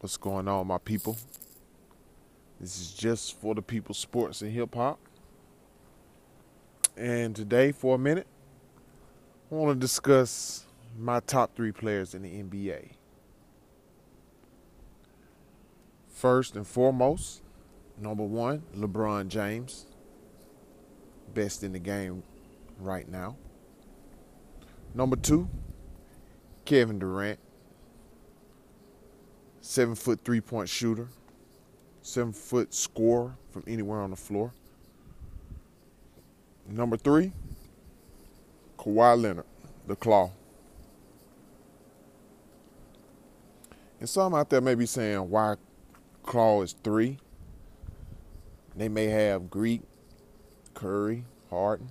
What's going on, my people? This is just for the people, sports and hip hop. And today, for a minute, I want to discuss my top three players in the NBA. First and foremost, number one, LeBron James, best in the game right now. Number two, Kevin Durant, seven foot three point shooter, seven foot scorer from anywhere on the floor. Number three, Kawhi Leonard, the claw. And some out there may be saying why Claw is three. They may have Greek, Curry, Harden.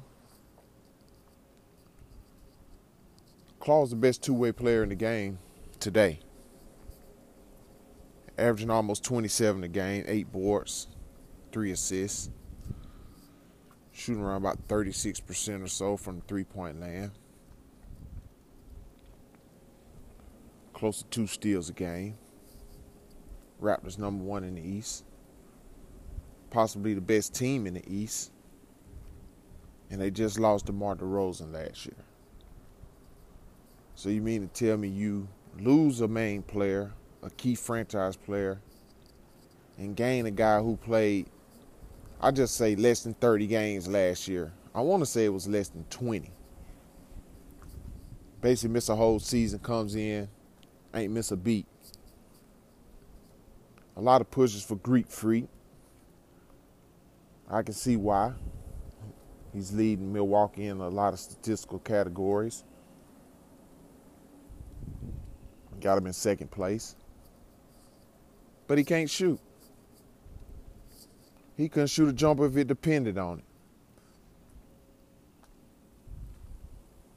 Claw is the best two-way player in the game today. Averaging almost 27 a game, eight boards, three assists. Shooting around about 36% or so from three-point land. Close to two steals a game. Raptors number one in the East. Possibly the best team in the East. And they just lost DeMar DeRozan last year. So you mean to tell me you lose a main player, a key franchise player, and gain a guy who played, I just say less than 30 games last year. I want to say it was less than 20. Basically, miss a whole season, comes in, ain't miss a beat. A lot of pushes for Greek Freak. I can see why. He's leading Milwaukee in a lot of statistical categories. Got him in second place. But he can't shoot. He couldn't shoot a jumper if it depended on it.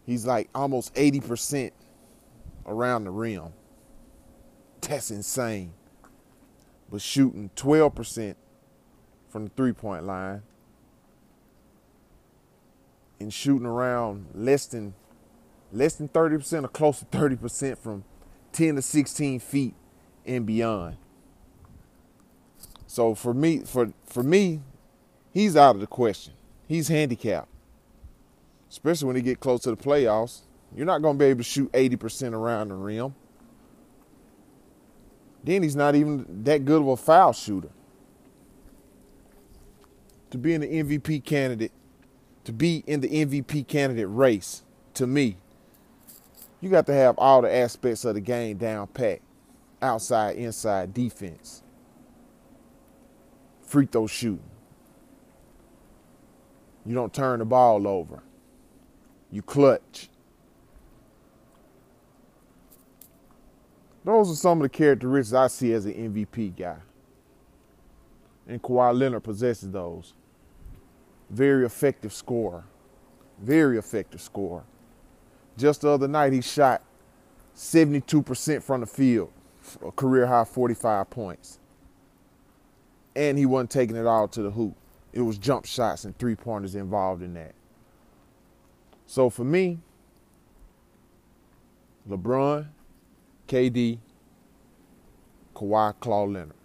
He's like almost 80% around the rim. That's insane. But shooting 12% from the three point line and shooting around less than less than 30% or close to 30% from 10 to 16 feet and beyond. So for me, for for me, he's out of the question. He's handicapped. Especially when he get close to the playoffs. You're not going to be able to shoot 80% around the rim. Then he's not even that good of a foul shooter. To be in the MVP candidate, to be in the MVP candidate race, to me, you got to have all the aspects of the game down pat. Outside, inside, defense. Free throw shooting. You don't turn the ball over. You clutch. Those are some of the characteristics I see as an MVP guy. And Kawhi Leonard possesses those. Very effective scorer. Very effective scorer. Just the other night, he shot 72% from the field, a career high 45 points. And he wasn't taking it all to the hoop. It was jump shots and three pointers involved in that. So for me, LeBron, KD, Kawhi, Claw Leonard.